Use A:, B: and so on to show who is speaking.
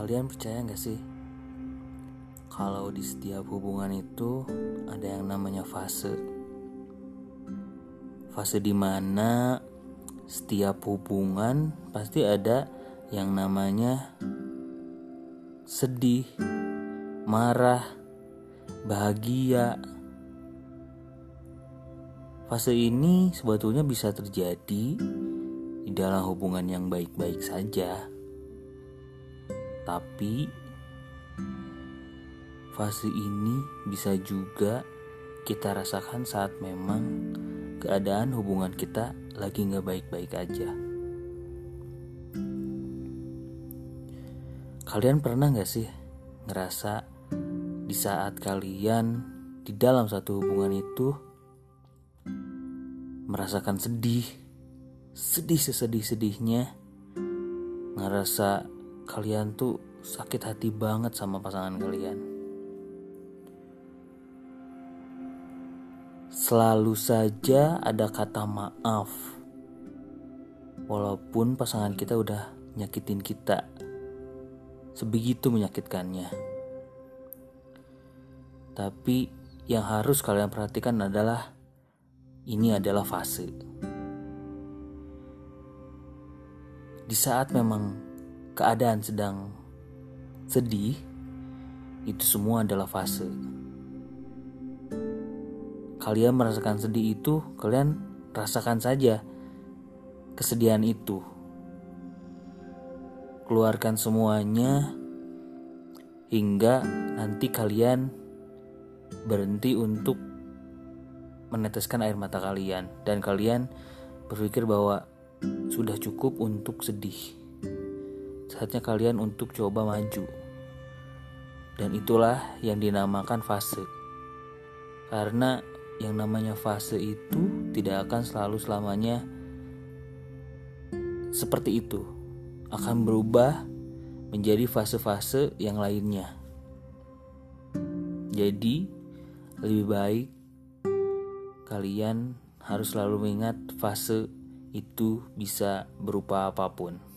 A: Kalian percaya gak sih kalau di setiap hubungan itu ada yang namanya fase? Fase di mana setiap hubungan pasti ada yang namanya sedih, marah, bahagia. Fase ini sebetulnya bisa terjadi di dalam hubungan yang baik-baik saja. Tapi fase ini bisa juga kita rasakan saat memang keadaan hubungan kita lagi nggak baik-baik aja. Kalian pernah nggak sih ngerasa di saat kalian di dalam satu hubungan itu merasakan sedih, sedih sesedih-sedihnya, ngerasa kalian tuh sakit hati banget sama pasangan kalian. Selalu saja ada kata maaf, walaupun pasangan kita udah nyakitin kita, sebegitu menyakitkannya. Tapi yang harus kalian perhatikan adalah ini adalah fase. Di saat memang keadaan sedang sedih, itu semua adalah fase. Kalian merasakan sedih itu, kalian rasakan saja kesedihan itu. Keluarkan semuanya hingga nanti kalian berhenti untuk meneteskan air mata kalian dan kalian berpikir bahwa sudah cukup untuk sedih saatnya kalian untuk coba maju. Dan itulah yang dinamakan fase. Karena yang namanya fase itu tidak akan selalu selamanya seperti itu. Akan berubah menjadi fase-fase yang lainnya. Jadi, lebih baik kalian harus selalu mengingat fase itu bisa berupa apa pun.